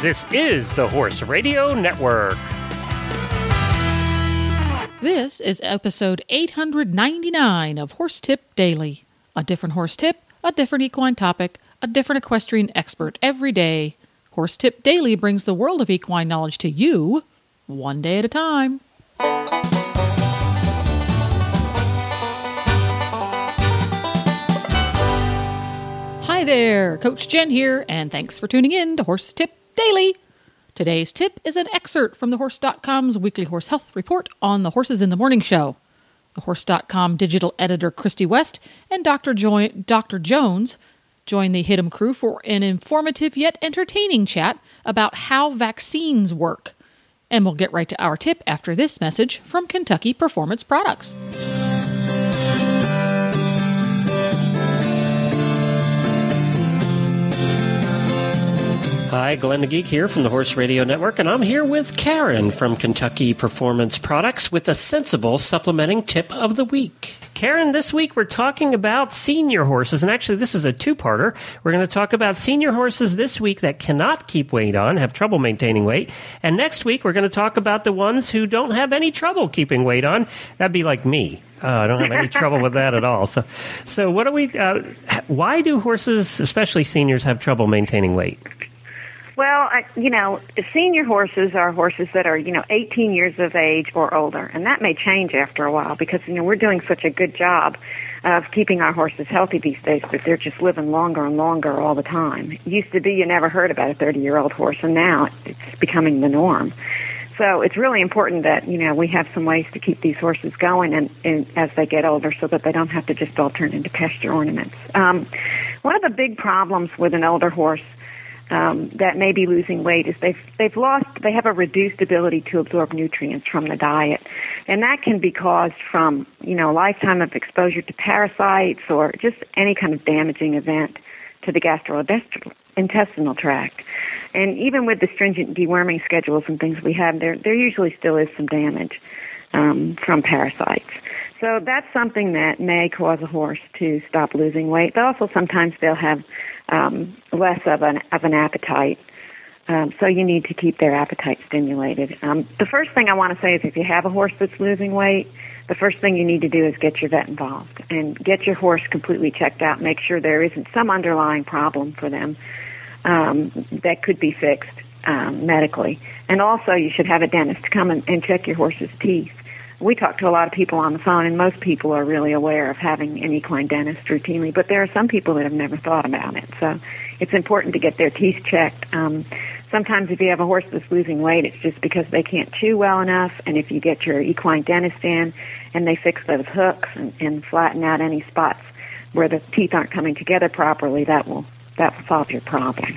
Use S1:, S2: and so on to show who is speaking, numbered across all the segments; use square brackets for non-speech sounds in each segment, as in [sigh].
S1: This is the Horse Radio Network.
S2: This is episode 899 of Horse Tip Daily. A different horse tip, a different equine topic, a different equestrian expert every day. Horse Tip Daily brings the world of equine knowledge to you, one day at a time. Hi there, Coach Jen here, and thanks for tuning in to Horse Tip Daily. Today's tip is an excerpt from thehorse.com's weekly horse health report on the Horses in the Morning show. TheHorse.com digital editor Christy West and Dr. Jo- Dr. Jones join the Hit'em crew for an informative yet entertaining chat about how vaccines work. And we'll get right to our tip after this message from Kentucky Performance Products.
S1: Hi, Glenn the Geek here from the Horse Radio Network, and I'm here with Karen from Kentucky Performance Products with a sensible supplementing tip of the week. Karen, this week we're talking about senior horses, and actually, this is a two parter. We're going to talk about senior horses this week that cannot keep weight on, have trouble maintaining weight, and next week we're going to talk about the ones who don't have any trouble keeping weight on. That'd be like me. Uh, I don't have any trouble with that at all. So, so what do we? Uh, why do horses, especially seniors, have trouble maintaining weight?
S3: Well, I, you know, senior horses are horses that are, you know, 18 years of age or older, and that may change after a while because, you know, we're doing such a good job of keeping our horses healthy these days that they're just living longer and longer all the time. It used to be you never heard about a 30 year old horse, and now it's becoming the norm. So it's really important that, you know, we have some ways to keep these horses going and, and as they get older so that they don't have to just all turn into pasture ornaments. Um, one of the big problems with an older horse um, that may be losing weight is they've they've lost they have a reduced ability to absorb nutrients from the diet, and that can be caused from you know a lifetime of exposure to parasites or just any kind of damaging event to the gastrointestinal tract. And even with the stringent deworming schedules and things we have, there there usually still is some damage um, from parasites. So that's something that may cause a horse to stop losing weight. But also sometimes they'll have um, less of an of an appetite. Um, so you need to keep their appetite stimulated. Um, the first thing I want to say is if you have a horse that's losing weight, the first thing you need to do is get your vet involved and get your horse completely checked out. Make sure there isn't some underlying problem for them um, that could be fixed um, medically. And also, you should have a dentist come and, and check your horse's teeth we talk to a lot of people on the phone, and most people are really aware of having an equine dentist routinely, but there are some people that have never thought about it. So it's important to get their teeth checked. Um, sometimes if you have a horse that's losing weight, it's just because they can't chew well enough, and if you get your equine dentist in and they fix those hooks and, and flatten out any spots where the teeth aren't coming together properly, that will that will solve your problem.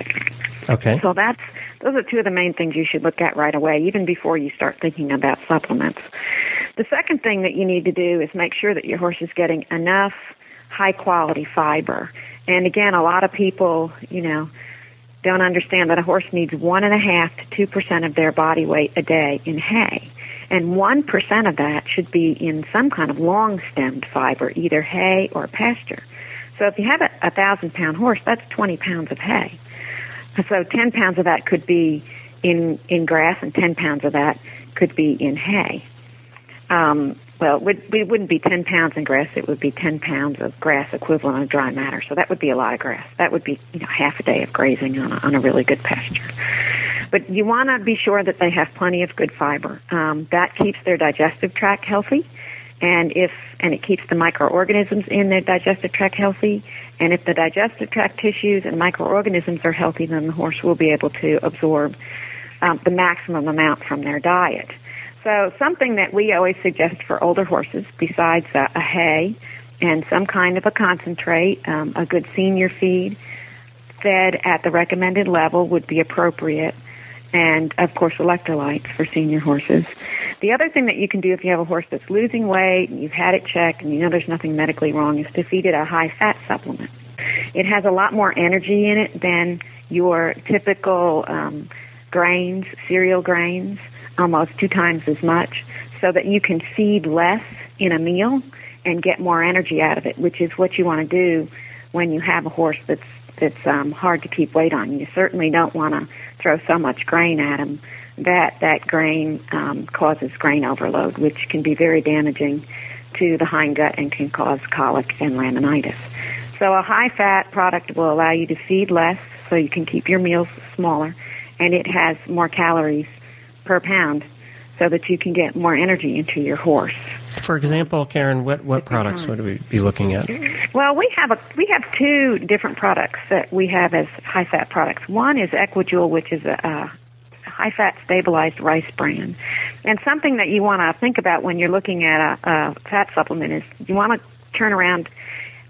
S1: Okay.
S3: So that's those are two of the main things you should look at right away, even before you start thinking about supplements. The second thing that you need to do is make sure that your horse is getting enough high quality fiber. And again, a lot of people, you know, don't understand that a horse needs one and a half to two percent of their body weight a day in hay. And one percent of that should be in some kind of long stemmed fiber, either hay or pasture. So if you have a, a thousand pound horse, that's 20 pounds of hay. So 10 pounds of that could be in, in grass and 10 pounds of that could be in hay. Um, well, it, would, it wouldn't be 10 pounds in grass. It would be 10 pounds of grass equivalent of dry matter. So that would be a lot of grass. That would be you know, half a day of grazing on a, on a really good pasture. But you want to be sure that they have plenty of good fiber. Um, that keeps their digestive tract healthy, and if and it keeps the microorganisms in their digestive tract healthy. And if the digestive tract tissues and microorganisms are healthy, then the horse will be able to absorb um, the maximum amount from their diet. So something that we always suggest for older horses, besides a, a hay and some kind of a concentrate, um, a good senior feed, fed at the recommended level would be appropriate, and of course electrolytes for senior horses. The other thing that you can do if you have a horse that's losing weight and you've had it checked and you know there's nothing medically wrong is to feed it a high fat supplement. It has a lot more energy in it than your typical um, grains, cereal grains almost two times as much so that you can feed less in a meal and get more energy out of it, which is what you want to do when you have a horse that's that's um, hard to keep weight on. You certainly don't want to throw so much grain at them that that grain um, causes grain overload, which can be very damaging to the hindgut and can cause colic and laminitis. So a high fat product will allow you to feed less so you can keep your meals smaller and it has more calories per pound so that you can get more energy into your horse.
S1: For example, Karen, what, what products would we be looking at?
S3: Well, we have a we have two different products that we have as high fat products. One is Equi-Jewel, which is a, a high fat stabilized rice bran, and something that you want to think about when you're looking at a, a fat supplement is you want to turn around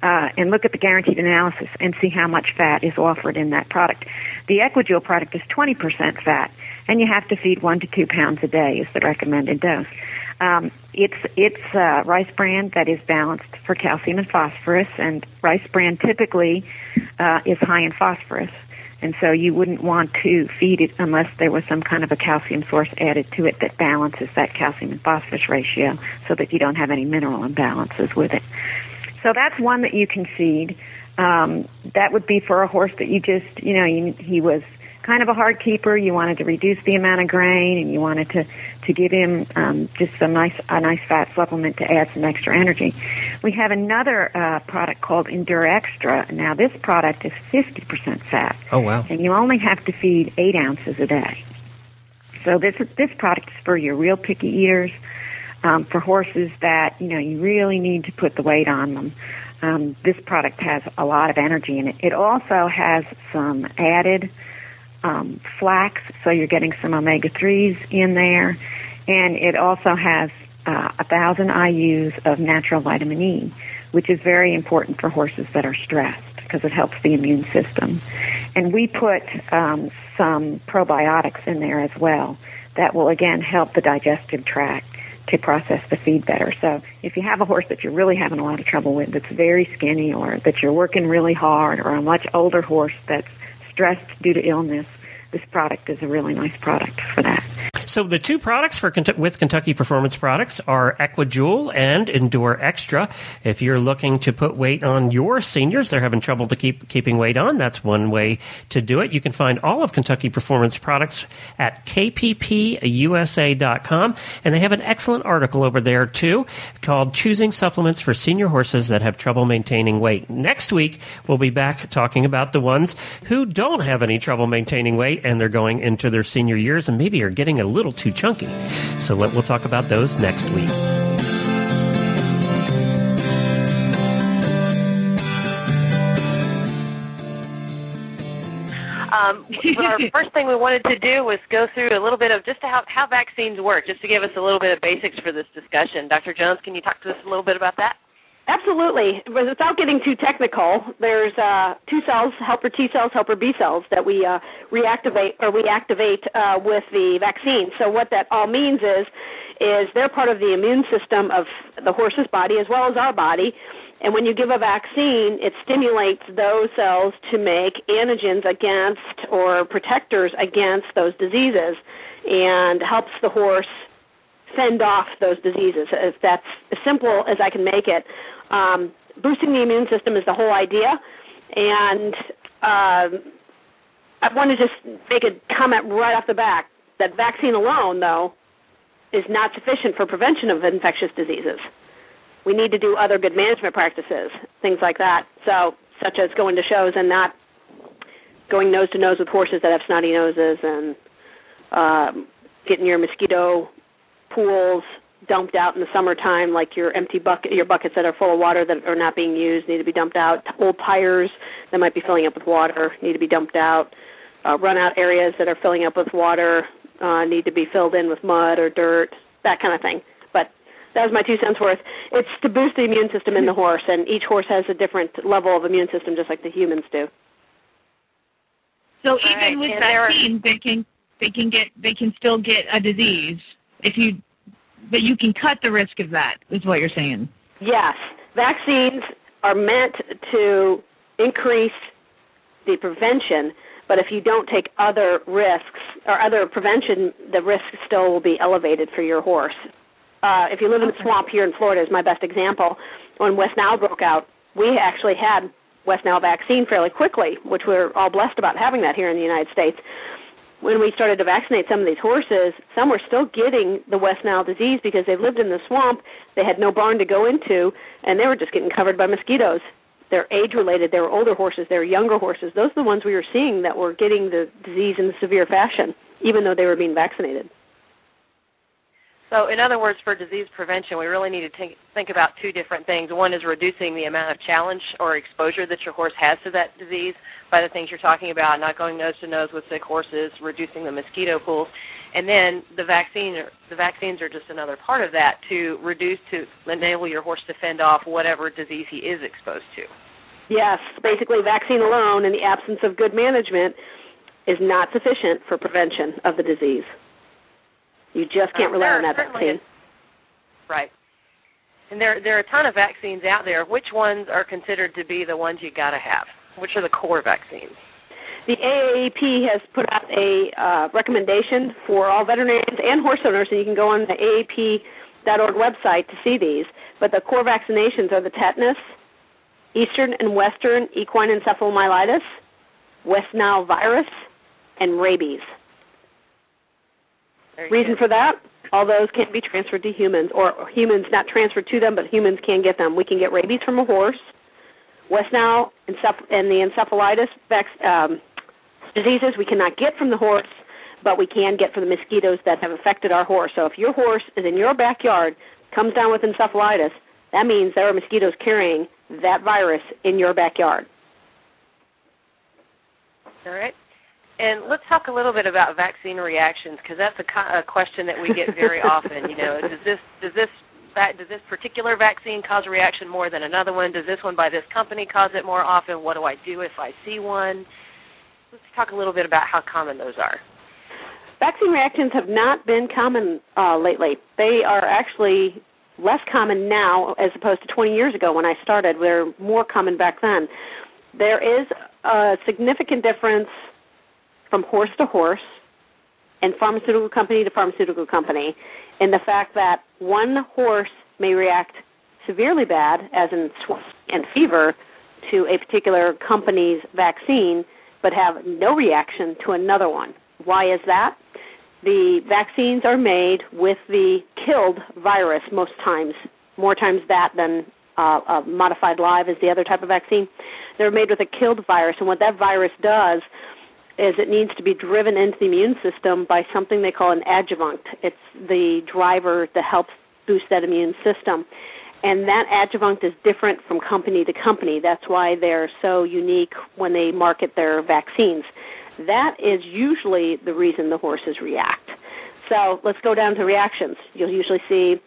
S3: uh, and look at the guaranteed analysis and see how much fat is offered in that product. The Equi-Jewel product is 20% fat, and you have to feed one to two pounds a day is the recommended dose. Um, it's it's uh, rice bran that is balanced for calcium and phosphorus, and rice bran typically uh, is high in phosphorus, and so you wouldn't want to feed it unless there was some kind of a calcium source added to it that balances that calcium and phosphorus ratio, so that you don't have any mineral imbalances with it. So that's one that you can feed. Um, that would be for a horse that you just, you know, you, he was kind of a hard keeper. You wanted to reduce the amount of grain, and you wanted to to give him um, just some nice a nice fat supplement to add some extra energy. We have another uh, product called Endure Extra. Now this product is 50% fat.
S1: Oh wow!
S3: And you only have to feed eight ounces a day. So this this product is for your real picky eaters um, for horses that you know you really need to put the weight on them. Um, this product has a lot of energy in it. It also has some added um, flax, so you're getting some omega threes in there, and it also has uh, a thousand IU's of natural vitamin E, which is very important for horses that are stressed because it helps the immune system. And we put um, some probiotics in there as well that will again help the digestive tract to process the feed better. So if you have a horse that you're really having a lot of trouble with that's very skinny or that you're working really hard or a much older horse that's stressed due to illness, this product is a really nice product for that.
S1: So the two products for with Kentucky Performance Products are Equi-Jewel and Endure Extra. If you're looking to put weight on your seniors, they're having trouble to keep keeping weight on. That's one way to do it. You can find all of Kentucky Performance Products at kppusa.com, and they have an excellent article over there too called "Choosing Supplements for Senior Horses That Have Trouble Maintaining Weight." Next week we'll be back talking about the ones who don't have any trouble maintaining weight and they're going into their senior years and maybe are getting a little too chunky. So let, we'll talk about those next week.
S4: Um, our [laughs] first thing we wanted to do was go through a little bit of just how, how vaccines work, just to give us a little bit of basics for this discussion. Dr. Jones, can you talk to us a little bit about that?
S5: Absolutely. Without getting too technical, there's uh, two cells, helper T cells, helper B cells, that we uh, reactivate or we activate uh, with the vaccine. So what that all means is, is they're part of the immune system of the horse's body as well as our body. And when you give a vaccine, it stimulates those cells to make antigens against or protectors against those diseases and helps the horse fend off those diseases. If that's as simple as I can make it. Um, boosting the immune system is the whole idea, and um, I want to just make a comment right off the bat that vaccine alone, though, is not sufficient for prevention of infectious diseases. We need to do other good management practices, things like that. So, such as going to shows and not going nose to nose with horses that have snotty noses and um, getting your mosquito pools dumped out in the summertime, like your empty bucket, your buckets that are full of water that are not being used need to be dumped out. Old tires that might be filling up with water need to be dumped out. Uh, run-out areas that are filling up with water uh, need to be filled in with mud or dirt, that kind of thing. But that was my two cents worth. It's to boost the immune system in the horse, and each horse has a different level of immune system, just like the humans do.
S6: So even right. with and vaccines, they can they can get they can still get a disease if you, but you can cut the risk of that, is what you're saying.
S5: Yes. Vaccines are meant to increase the prevention, but if you don't take other risks or other prevention, the risk still will be elevated for your horse. Uh, if you live in the swamp here in Florida is my best example. When West Nile broke out, we actually had West Nile vaccine fairly quickly, which we're all blessed about having that here in the United States. When we started to vaccinate some of these horses, some were still getting the West Nile disease because they lived in the swamp, they had no barn to go into, and they were just getting covered by mosquitoes. They're age-related. They were older horses. They were younger horses. Those are the ones we were seeing that were getting the disease in a severe fashion, even though they were being vaccinated.
S4: So in other words, for disease prevention, we really need to think, think about two different things. One is reducing the amount of challenge or exposure that your horse has to that disease by the things you're talking about, not going nose to nose with sick horses, reducing the mosquito pools. And then the vaccine, the vaccines are just another part of that to reduce, to enable your horse to fend off whatever disease he is exposed to.
S5: Yes, basically vaccine alone in the absence of good management is not sufficient for prevention of the disease. You just can't
S4: Uh,
S5: rely on that vaccine.
S4: Right. And there, there are a ton of vaccines out there. Which ones are considered to be the ones you got to have? Which are the core vaccines?
S5: The AAEP has put out a uh, recommendation for all veterinarians and horse owners, and you can go on the AAEP.org website to see these. But the core vaccinations are the tetanus, Eastern and Western equine encephalomyelitis, West Nile virus, and rabies.
S4: Very
S5: Reason
S4: good.
S5: for that? All those can't be transferred to humans, or humans not transferred to them, but humans can get them. We can get rabies from a horse. West Nile enceph- and the encephalitis um, diseases we cannot get from the horse, but we can get from the mosquitoes that have affected our horse. So if your horse is in your backyard, comes down with encephalitis, that means there are mosquitoes carrying that virus in your backyard.
S4: All right. And let's talk a little bit about vaccine reactions because that's a, a question that we get very [laughs] often. You know, does this does this does this particular vaccine cause a reaction more than another one? Does this one by this company cause it more often? What do I do if I see one? Let's talk a little bit about how common those are.
S5: Vaccine reactions have not been common uh, lately. They are actually less common now as opposed to 20 years ago when I started. They're more common back then. There is a significant difference from horse to horse and pharmaceutical company to pharmaceutical company in the fact that one horse may react severely bad, as in swelling and fever, to a particular company's vaccine, but have no reaction to another one. Why is that? The vaccines are made with the killed virus most times, more times that than uh, modified live is the other type of vaccine. They're made with a killed virus, and what that virus does is it needs to be driven into the immune system by something they call an adjuvant. It's the driver that helps boost that immune system. And that adjuvant is different from company to company. That's why they're so unique when they market their vaccines. That is usually the reason the horses react. So let's go down to reactions. You'll usually see,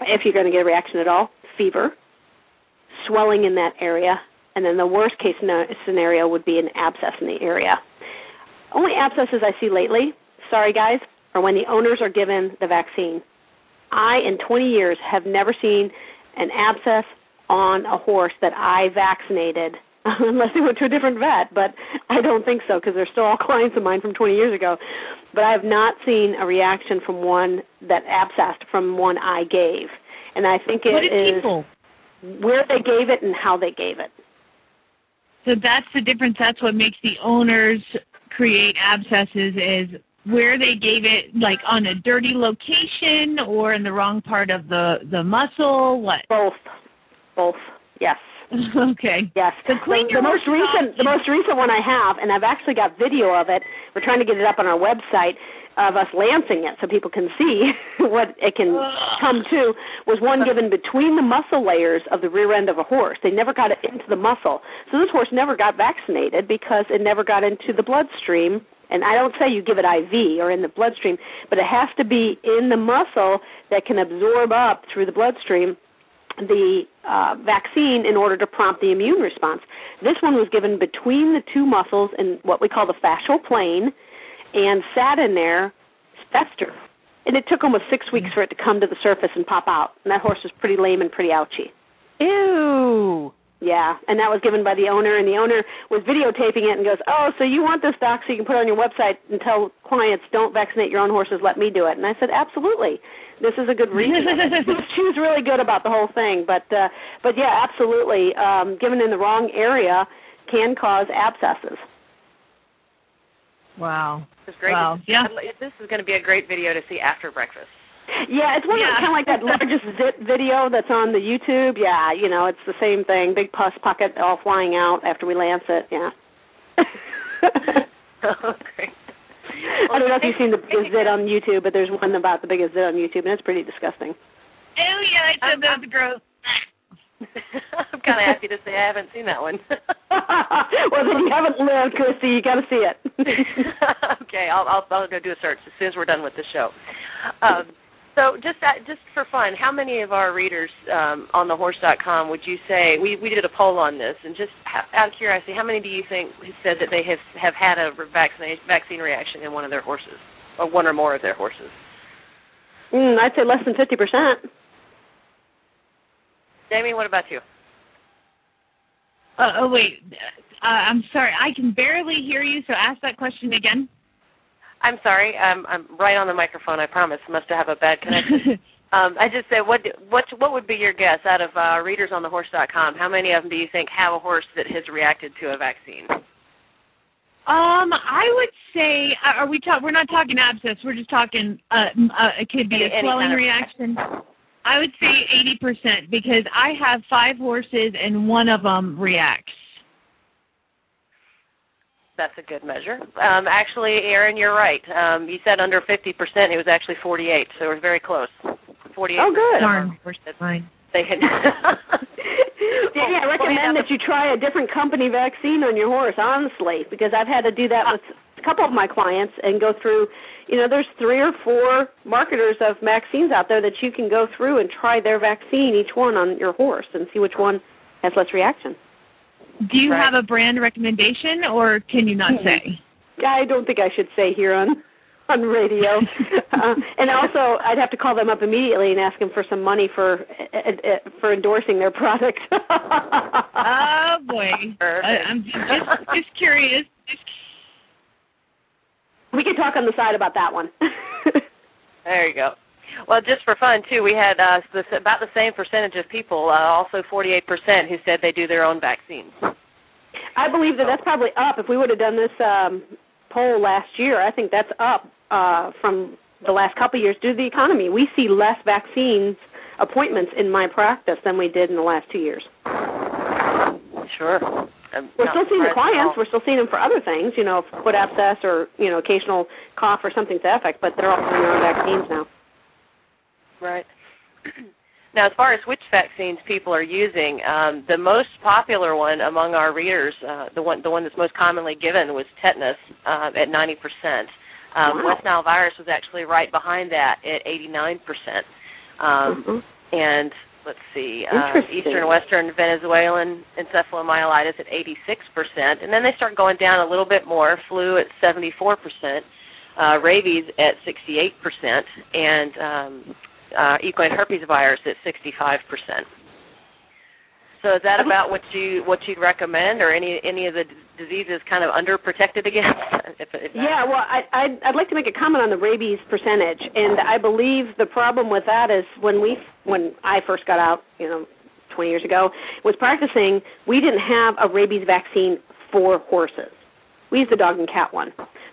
S5: if you're going to get a reaction at all, fever, swelling in that area, and then the worst case scenario- would be an abscess in the area. Only abscesses I see lately, sorry guys, are when the owners are given the vaccine. I, in 20 years, have never seen an abscess on a horse that I vaccinated, [laughs] unless they went to a different vet, but I don't think so because they're still all [laughs] clients of mine from 20 years ago. But I have not seen a reaction from one that abscessed from one I gave. And I think it is
S6: people?
S5: where they gave it and how they gave it.
S6: So that's the difference. That's what makes the owners create abscesses is where they gave it, like on a dirty location or in the wrong part of the the muscle. What?
S5: Both. Both. Yes. [laughs]
S6: okay.
S5: Yes.
S6: So clean
S5: the,
S6: your
S5: the most recent, the most recent one I have, and I've actually got video of it. We're trying to get it up on our website of us lancing it so people can see [laughs] what it can come to. Was one given between the muscle layers of the rear end of a horse. They never got it into the muscle, so this horse never got vaccinated because it never got into the bloodstream. And I don't say you give it IV or in the bloodstream, but it has to be in the muscle that can absorb up through the bloodstream the uh, vaccine in order to prompt the immune response. This one was given between the two muscles in what we call the fascial plane and sat in there, fester. And it took almost six weeks for it to come to the surface and pop out. And that horse was pretty lame and pretty ouchy.
S1: Ew.
S5: Yeah, and that was given by the owner, and the owner was videotaping it and goes, "Oh, so you want this, doc, so you can put it on your website and tell clients don't vaccinate your own horses, let me do it." And I said, "Absolutely, this is a good reason." [laughs] [laughs] she was really good about the whole thing, but uh, but yeah, absolutely, um, given in the wrong area can cause abscesses.
S6: Wow.
S4: This is great.
S6: Wow. Yeah.
S4: This is going to be a great video to see after breakfast.
S5: Yeah, it's one
S6: Yeah.
S5: of kind of like that largest zit video that's on the YouTube. Yeah, you know, it's the same thing. Big pus pocket all flying out after we lance it. Yeah. [laughs]
S4: Oh, great.
S5: I don't know if you've seen the biggest zit on YouTube, but there's one about the biggest zit on YouTube, and it's pretty disgusting.
S6: Oh yeah, I said that was gross. [laughs]
S4: I'm kind of happy to say I haven't seen that one. [laughs]
S5: well, then you haven't lived, Christy. You got to see it.
S4: okay, I'll, I'll, I'll go do a search as soon as we're done with the show. Um, so just that, just for fun, how many of our readers um, on thehorse.com would you say, we, we did a poll on this, and just ho- out of curiosity, how many do you think said that they have, have had a vaccine, vaccine reaction in one of their horses, or one or more of their horses?
S5: mm, I'd say less than fifty percent.
S4: Jamie, what about you?
S6: Uh, oh wait, uh, I'm sorry. I can barely hear you. So ask that question again.
S4: I'm sorry. I'm, I'm right on the microphone. I promise. Must have a bad connection. [laughs] um, I just said, what what what would be your guess out of uh, readers on thehorse.com? How many of them do you think have a horse that has reacted to a vaccine?
S6: Um, I would say, uh, are we talk? We're not talking abscess. We're just talking. Uh, uh, it could be
S4: Any-
S6: a swelling
S4: kind of
S6: reaction. I would say eighty percent because I have five horses and one of them reacts.
S4: That's a good measure. Um, actually, Aaron, you're right. Um, you said under 50%. It was actually 48, so it was very close. 48.
S5: Oh, good.
S6: Darn, horse fine.
S4: They had [laughs]
S5: Yeah, I recommend that you try a different company vaccine on your horse, honestly, because I've had to do that with a couple of my clients and go through, you know, there's three or four marketers of vaccines out there that you can go through and try their vaccine, each one on your horse, and see which one has less reaction.
S6: Do you
S4: Right.
S6: have a brand recommendation, or can you not say?
S5: I don't think I should say here on on radio. [laughs] uh, and also, I'd have to call them up immediately and ask them for some money for uh, uh, for endorsing their product. [laughs]
S6: Oh boy, I, I'm just, just curious. Just
S5: we can talk on the side about that one. [laughs]
S4: There you go. Well, just for fun, too, we had uh, this, about the same percentage of people, uh, also 48%, who said they do their own vaccines.
S5: I believe that that's probably up. If we would have done this um, poll last year, I think that's up uh, from the last couple of years due to the economy. We see less vaccines appointments in my practice than we did in the last two years.
S4: Sure. I'm
S5: We're still seeing the clients. We're still seeing them for other things, you know, foot abscess or, you know, occasional cough or something to that effect, but they're all doing their own vaccines now.
S4: Right. [clears throat] Now, as far as which vaccines people are using, um, the most popular one among our readers, uh, the one the one that's most commonly given, was tetanus uh, at 90%. Um,
S5: Wow.
S4: West Nile virus was actually right behind that at 89%. Um,
S5: Mhm.
S4: And let's see, uh, Eastern Western Venezuelan encephalomyelitis at 86%. And then they start going down a little bit more, flu at 74%, uh, rabies at 68%, and um, uh, equine herpes virus at 65%. So is that about what you what you'd recommend, or any any of the diseases kind of underprotected against? [laughs] if, if
S5: Yeah, well, I, I'd, I'd like to make a comment on the rabies percentage, and I believe the problem with that is when we, when I first got out, you know, 20 years ago, was practicing, we didn't have a rabies vaccine for horses. We used the dog and cat one,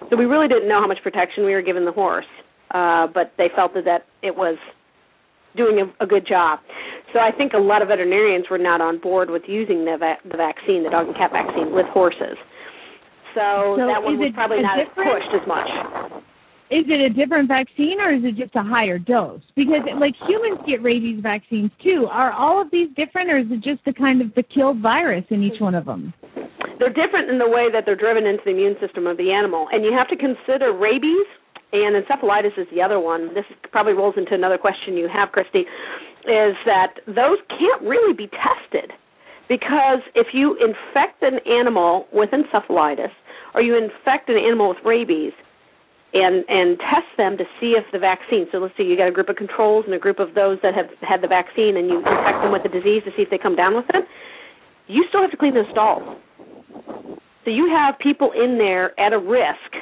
S5: so we really didn't know how much protection we were giving the horse, uh, but they felt that, that it was doing a, a good job. So I think a lot of veterinarians were not on board with using the, va- the vaccine, the dog and cat vaccine, with horses. So,
S6: So
S5: that one was probably not as pushed as much.
S6: Is it a different vaccine or is it just a higher dose? Because like humans get rabies vaccines too. Are all of these different or is it just the kind of the killed virus in each one of them?
S5: They're different in the way that they're driven into the immune system of the animal. And you have to consider rabies and encephalitis is the other one. This probably rolls into another question you have, Christy, is that those can't really be tested because if you infect an animal with encephalitis or you infect an animal with rabies and, and test them to see if the vaccine, so let's say you got a group of controls and a group of those that have had the vaccine and you infect them with the disease to see if they come down with it, you still have to clean the stalls. So you have people in there at a risk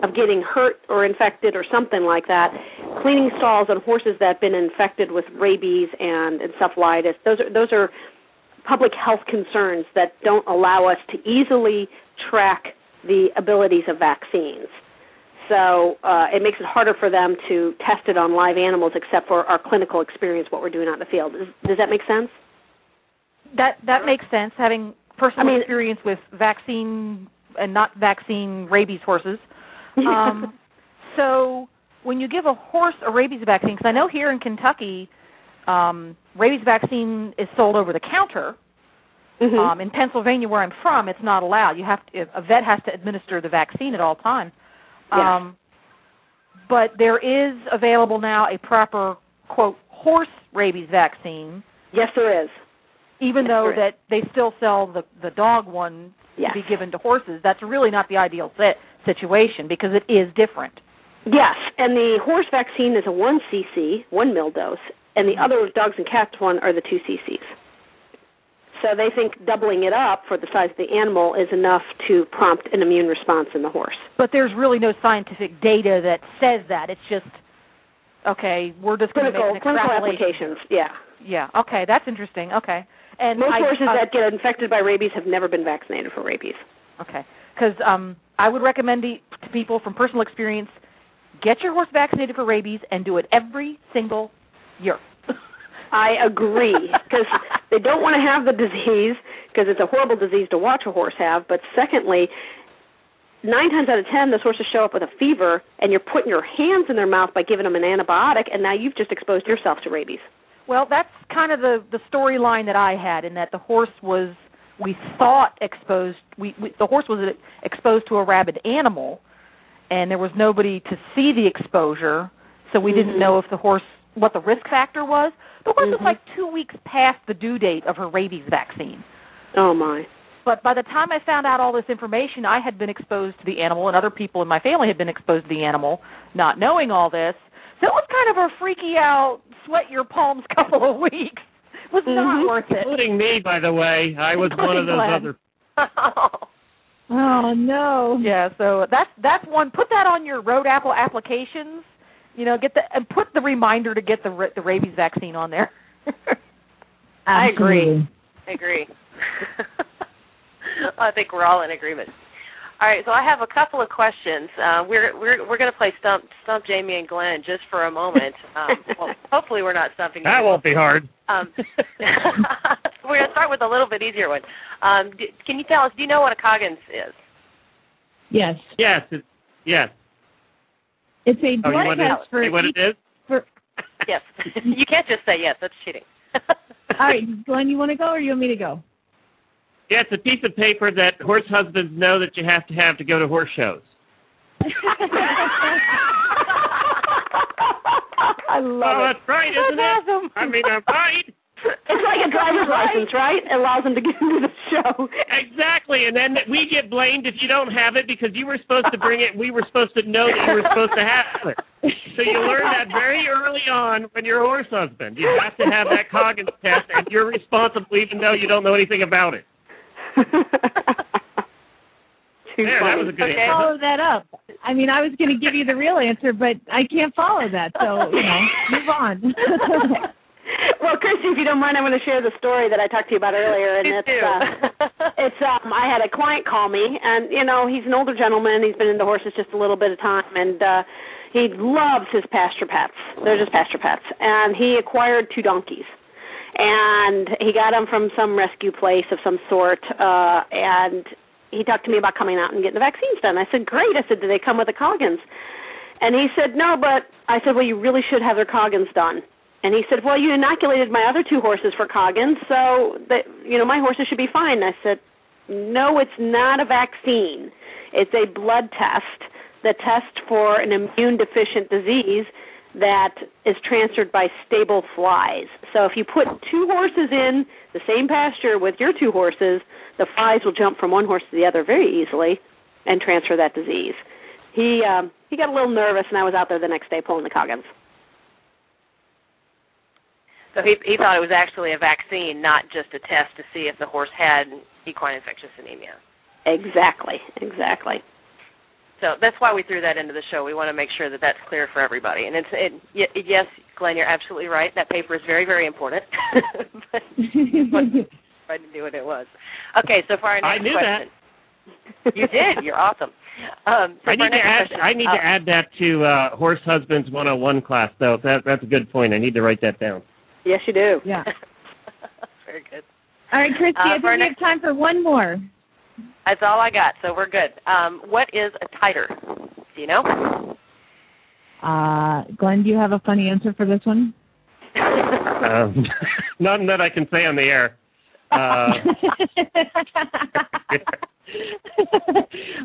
S5: of getting hurt or infected or something like that, cleaning stalls on horses that have been infected with rabies and encephalitis. Those are, those are public health concerns that don't allow us to easily track the abilities of vaccines. So uh, it makes it harder for them to test it on live animals except for our clinical experience, what we're doing out in the field. Does, does that make sense?
S2: That that makes sense. Having personal
S5: I mean-
S2: experience with vaccine and not vaccine rabies horses. Um, so when you give a horse a rabies vaccine, because I know here in Kentucky, um, rabies vaccine is sold over the counter. Um, in Pennsylvania, where I'm from, it's not allowed. You have to, a vet has to administer the vaccine at all times.
S5: Yes.
S2: Um, but there is available now a proper quote horse rabies vaccine
S5: Yes, there is.
S2: even
S5: Yes,
S2: though
S5: there is.
S2: that they still sell the the dog one
S5: Yes.
S2: to be given to horses, that's really not the ideal sit- situation because it is different.
S5: Yes, and the horse vaccine is a 1 cc, 1 mil dose, and the other dogs and cats one are the 2 cc's. So they think doubling it up for the size of the animal is enough to prompt an immune response in the horse.
S2: But there's really no scientific data that says that. It's just okay. We're just going to make
S5: Clinical,
S2: an
S5: clinical applications, yeah.
S2: Yeah. Okay, that's interesting. Okay. And
S5: Most
S2: I,
S5: horses
S2: uh,
S5: that get infected by rabies have never been vaccinated for rabies.
S2: Okay. Because um, I would recommend to people from personal experience, get your horse vaccinated for rabies and do it every single year. [laughs]
S5: I agree because they don't want to have the disease because it's a horrible disease to watch a horse have. But secondly, nine times out of ten, those horses show up with a fever, and you're putting your hands in their mouth by giving them an antibiotic, and now you've just exposed yourself to rabies.
S2: Well, that's kind of the, the storyline that I had in that the horse was, we thought exposed, we, we, the horse was exposed to a rabid animal, and there was nobody to see the exposure, so we didn't mm-hmm. know if the horse, what the risk factor was. The horse was mm-hmm. like two weeks past the due date of her rabies vaccine.
S5: Oh my!
S2: But by the time I found out all this information, I had been exposed to the animal, and other people in my family had been exposed to the animal, not knowing all this. So it was kind of a freaky out, sweat your palms [laughs] couple of weeks. It was not mm-hmm. worth it.
S1: Including me, by the way. I was one of those
S2: Including
S1: other. [laughs]
S6: Oh no.
S2: Yeah, so that's that's one. Put that on your Road Apple applications. You know, get the and put the reminder to get the the rabies vaccine on there.
S5: I agree.
S4: I agree. [laughs] I think we're all in agreement. All right, so I have a couple of questions. Uh, we're we're we're going to play stump stump Jamie and Glenn just for a moment. [laughs] Um, well, hopefully we're not stumping.
S1: That
S4: you.
S1: won't be hard.
S4: Um, [laughs] we're going to start with a little bit easier one. Um, d- can you tell us? Do you know what a Coggins is?
S6: Yes.
S1: Yes. It, yes.
S6: It's a
S1: Oh, you
S6: blood test for
S1: say what it is?
S6: for
S4: Yes. [laughs] you can't just say yes. That's cheating.
S6: All right, Glenn, you want to go or you want me to go?
S1: Yeah, it's a piece of paper that horse husbands know that you have to have to go to horse shows. [laughs]
S5: I love
S1: Oh,
S5: it.
S1: that's right, isn't
S2: That's
S1: it?
S2: awesome.
S1: I mean, I'm right.
S5: It's like a driver's license, right? It allows them to get into the show.
S1: Exactly, and then we get blamed if you don't have it because you were supposed to bring it. and We were supposed to know that you were supposed to have it. So you learn that very early on when you're a horse husband. You have to have that Coggins test, and you're responsible even though you don't know anything about it.
S5: Too
S1: There, that was a good
S4: Okay.
S1: answer.
S6: Follow that up. I mean, I was going to give you the real answer, but I can't follow that. So, you know, move on. [laughs]
S5: Well, Christy, if you don't mind, I'm going to share the story that I talked to you about earlier, and it's uh, it's um, I had a client call me, and you know he's an older gentleman. He's been into horses just a little bit of time, and uh, he loves his pasture pets. They're just pasture pets, and he acquired two donkeys, and he got them from some rescue place of some sort, uh, and he talked to me about coming out and getting the vaccines done. I said, great. I said, do they come with the Coggins? And he said, no, but I said, well, you really should have their Coggins done. And he said, well, you inoculated my other two horses for Coggins, so that, you know, my horses should be fine. I said, no, it's not a vaccine. It's a blood test that tests for an immune deficient disease that is transferred by stable flies. So if you put two horses in the same pasture with your two horses, the flies will jump from one horse to the other very easily and transfer that disease. He um, he got a little nervous, and I was out there the next day pulling the Coggins.
S4: So he, he thought it was actually a vaccine, not just a test to see if the horse had equine infectious anemia.
S5: Exactly, exactly.
S4: So that's why we threw that into the show. We want to make sure that that's clear for everybody. And it's it, yes, Glenn, you're absolutely right. That paper is very, very important. [laughs] but I knew what it was. Okay, so for our next
S1: I knew
S4: question. That. you did. You're awesome. Um, so
S1: I need to add.
S4: Question,
S1: I need uh, to add that to uh, Horse Husbands 101 class, though. That, that's a good point. I need to write that down.
S5: Yes, you do.
S6: Yeah. [laughs]
S4: Very good.
S6: All right, Christy, uh, I think we have time for one more.
S4: That's all I got, so we're good. Um, what is a titer? Do you know?
S6: Uh, Glenn, do you have a funny answer for this one?
S1: um, [laughs] none that I can say on the air. Uh, no,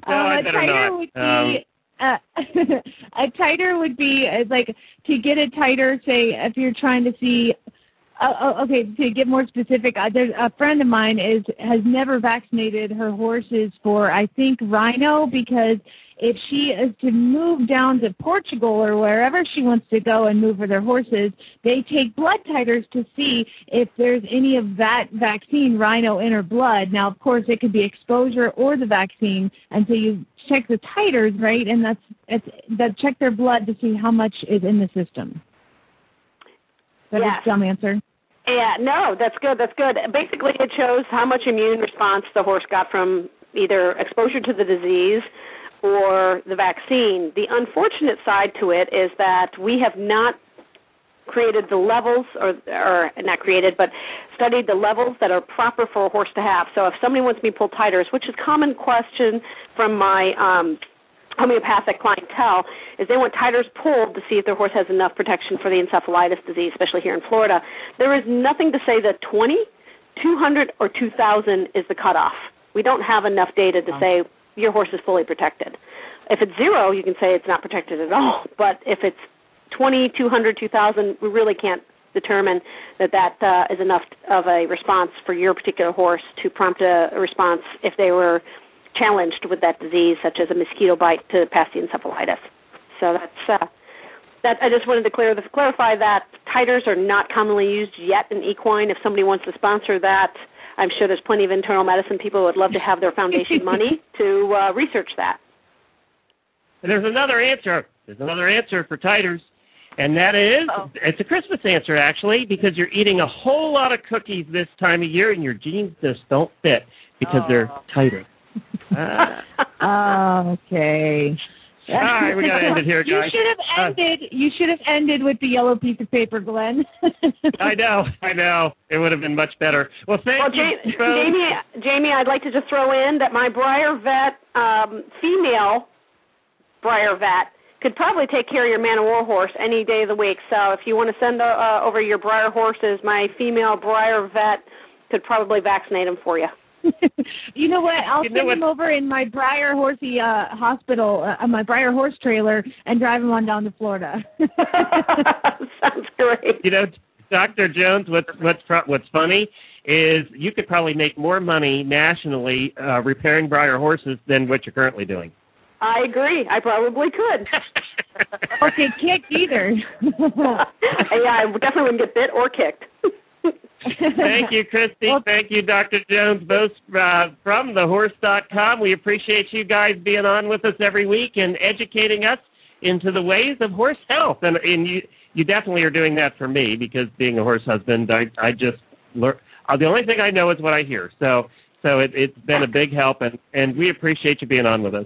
S6: um, a titer would be um, uh, [laughs] a titer would be uh, like to get a tighter. Say if you're trying to see uh, okay, to get more specific, uh, there's a friend of mine is has never vaccinated her horses for I think rhino because if she is to move down to Portugal or wherever she wants to go and move with her horses, they take blood titers to see if there's any of that vaccine rhino in her blood. Now, of course, it could be exposure or the vaccine, and so you check the titers, right? And that's it's that check their blood to see how much is in the system. That yes. a dumb answer.
S5: Yeah, no, that's good. That's good. Basically, it shows how much immune response the horse got from either exposure to the disease or the vaccine. The unfortunate side to it is that we have not created the levels, or, or not created, but studied the levels that are proper for a horse to have. So if somebody wants me to pull titers, which is a common question from my um, homeopathic clientele is they want titers pulled to see if their horse has enough protection for the encephalitis disease, especially here in Florida. There is nothing to say that 20, 200, or 2,000 is the cutoff. We don't have enough data to say your horse is fully protected. If it's zero, you can say it's not protected at all. [laughs] But if it's 20, 200, 2,000, we really can't determine that that uh, is enough of a response for your particular horse to prompt a, a response if they were challenged with that disease, such as a mosquito bite to pass the encephalitis. So that's uh, that. I just wanted to clear this, clarify that titers are not commonly used yet in equine. If somebody wants to sponsor that, I'm sure there's plenty of internal medicine people who would love to have their foundation [laughs] money to uh, research that.
S1: And there's another answer. There's another answer for titers. And that is, oh. it's a Christmas answer actually, because you're eating a whole lot of cookies this time of year, and your jeans just don't fit because oh. they're tighter [laughs]
S6: okay.
S1: All right, we got to end it here, [laughs]
S6: guys. You should have uh, ended. Uh, you should have ended with the yellow piece of paper, Glenn. [laughs]
S1: I know, I know. It would have been much better. Well, thank
S5: well, you, Jamie. Jamie, I'd like to just throw in that my Breyer vet um, female Breyer vet could probably take care of your Man o' War horse any day of the week. So if you want to send uh, over your Breyer horses, my female Breyer vet could probably vaccinate them for you. [laughs]
S6: you know what? I'll you send him over in my Breyer Horsey uh, hospital, uh, my Breyer horse trailer, and drive him on down to Florida. [laughs]
S5: Sounds great.
S1: You know, Dr. Jones, what's what's what's funny is you could probably make more money nationally uh, repairing Breyer horses than what you're currently doing.
S5: I agree. I probably could.
S6: or okay, kicked either. [laughs]
S5: yeah, I definitely wouldn't get bit or kicked.
S1: Thank you, Christy. Well, Thank you, Dr. Jones, both uh, from thehorse.com. We appreciate you guys being on with us every week and educating us into the ways of horse health. And, and you, you definitely are doing that for me because being a horse husband, I, I just learn. Uh, the only thing I know is what I hear. So, so it, it's been a big help, and, and we appreciate you being on with us.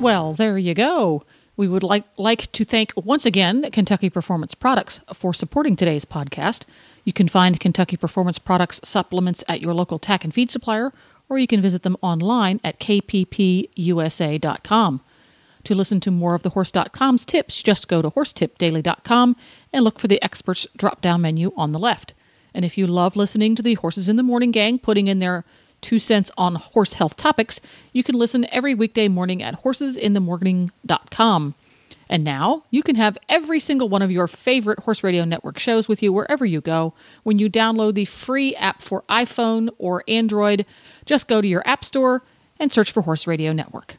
S2: Well, there you go. We would like, like to thank once again Kentucky Performance Products for supporting today's podcast. You can find Kentucky Performance Products supplements at your local tack and feed supplier, or you can visit them online at kppusa.com. To listen to more of the Horse.com's tips, just go to horsetipdaily.com and look for the experts drop down menu on the left. And if you love listening to the Horses in the Morning gang putting in their two cents on horse health topics, you can listen every weekday morning at horsesinthemorning.com. And now you can have every single one of your favorite Horse Radio Network shows with you wherever you go when you download the free app for iPhone or Android. Just go to your App Store and search for Horse Radio Network.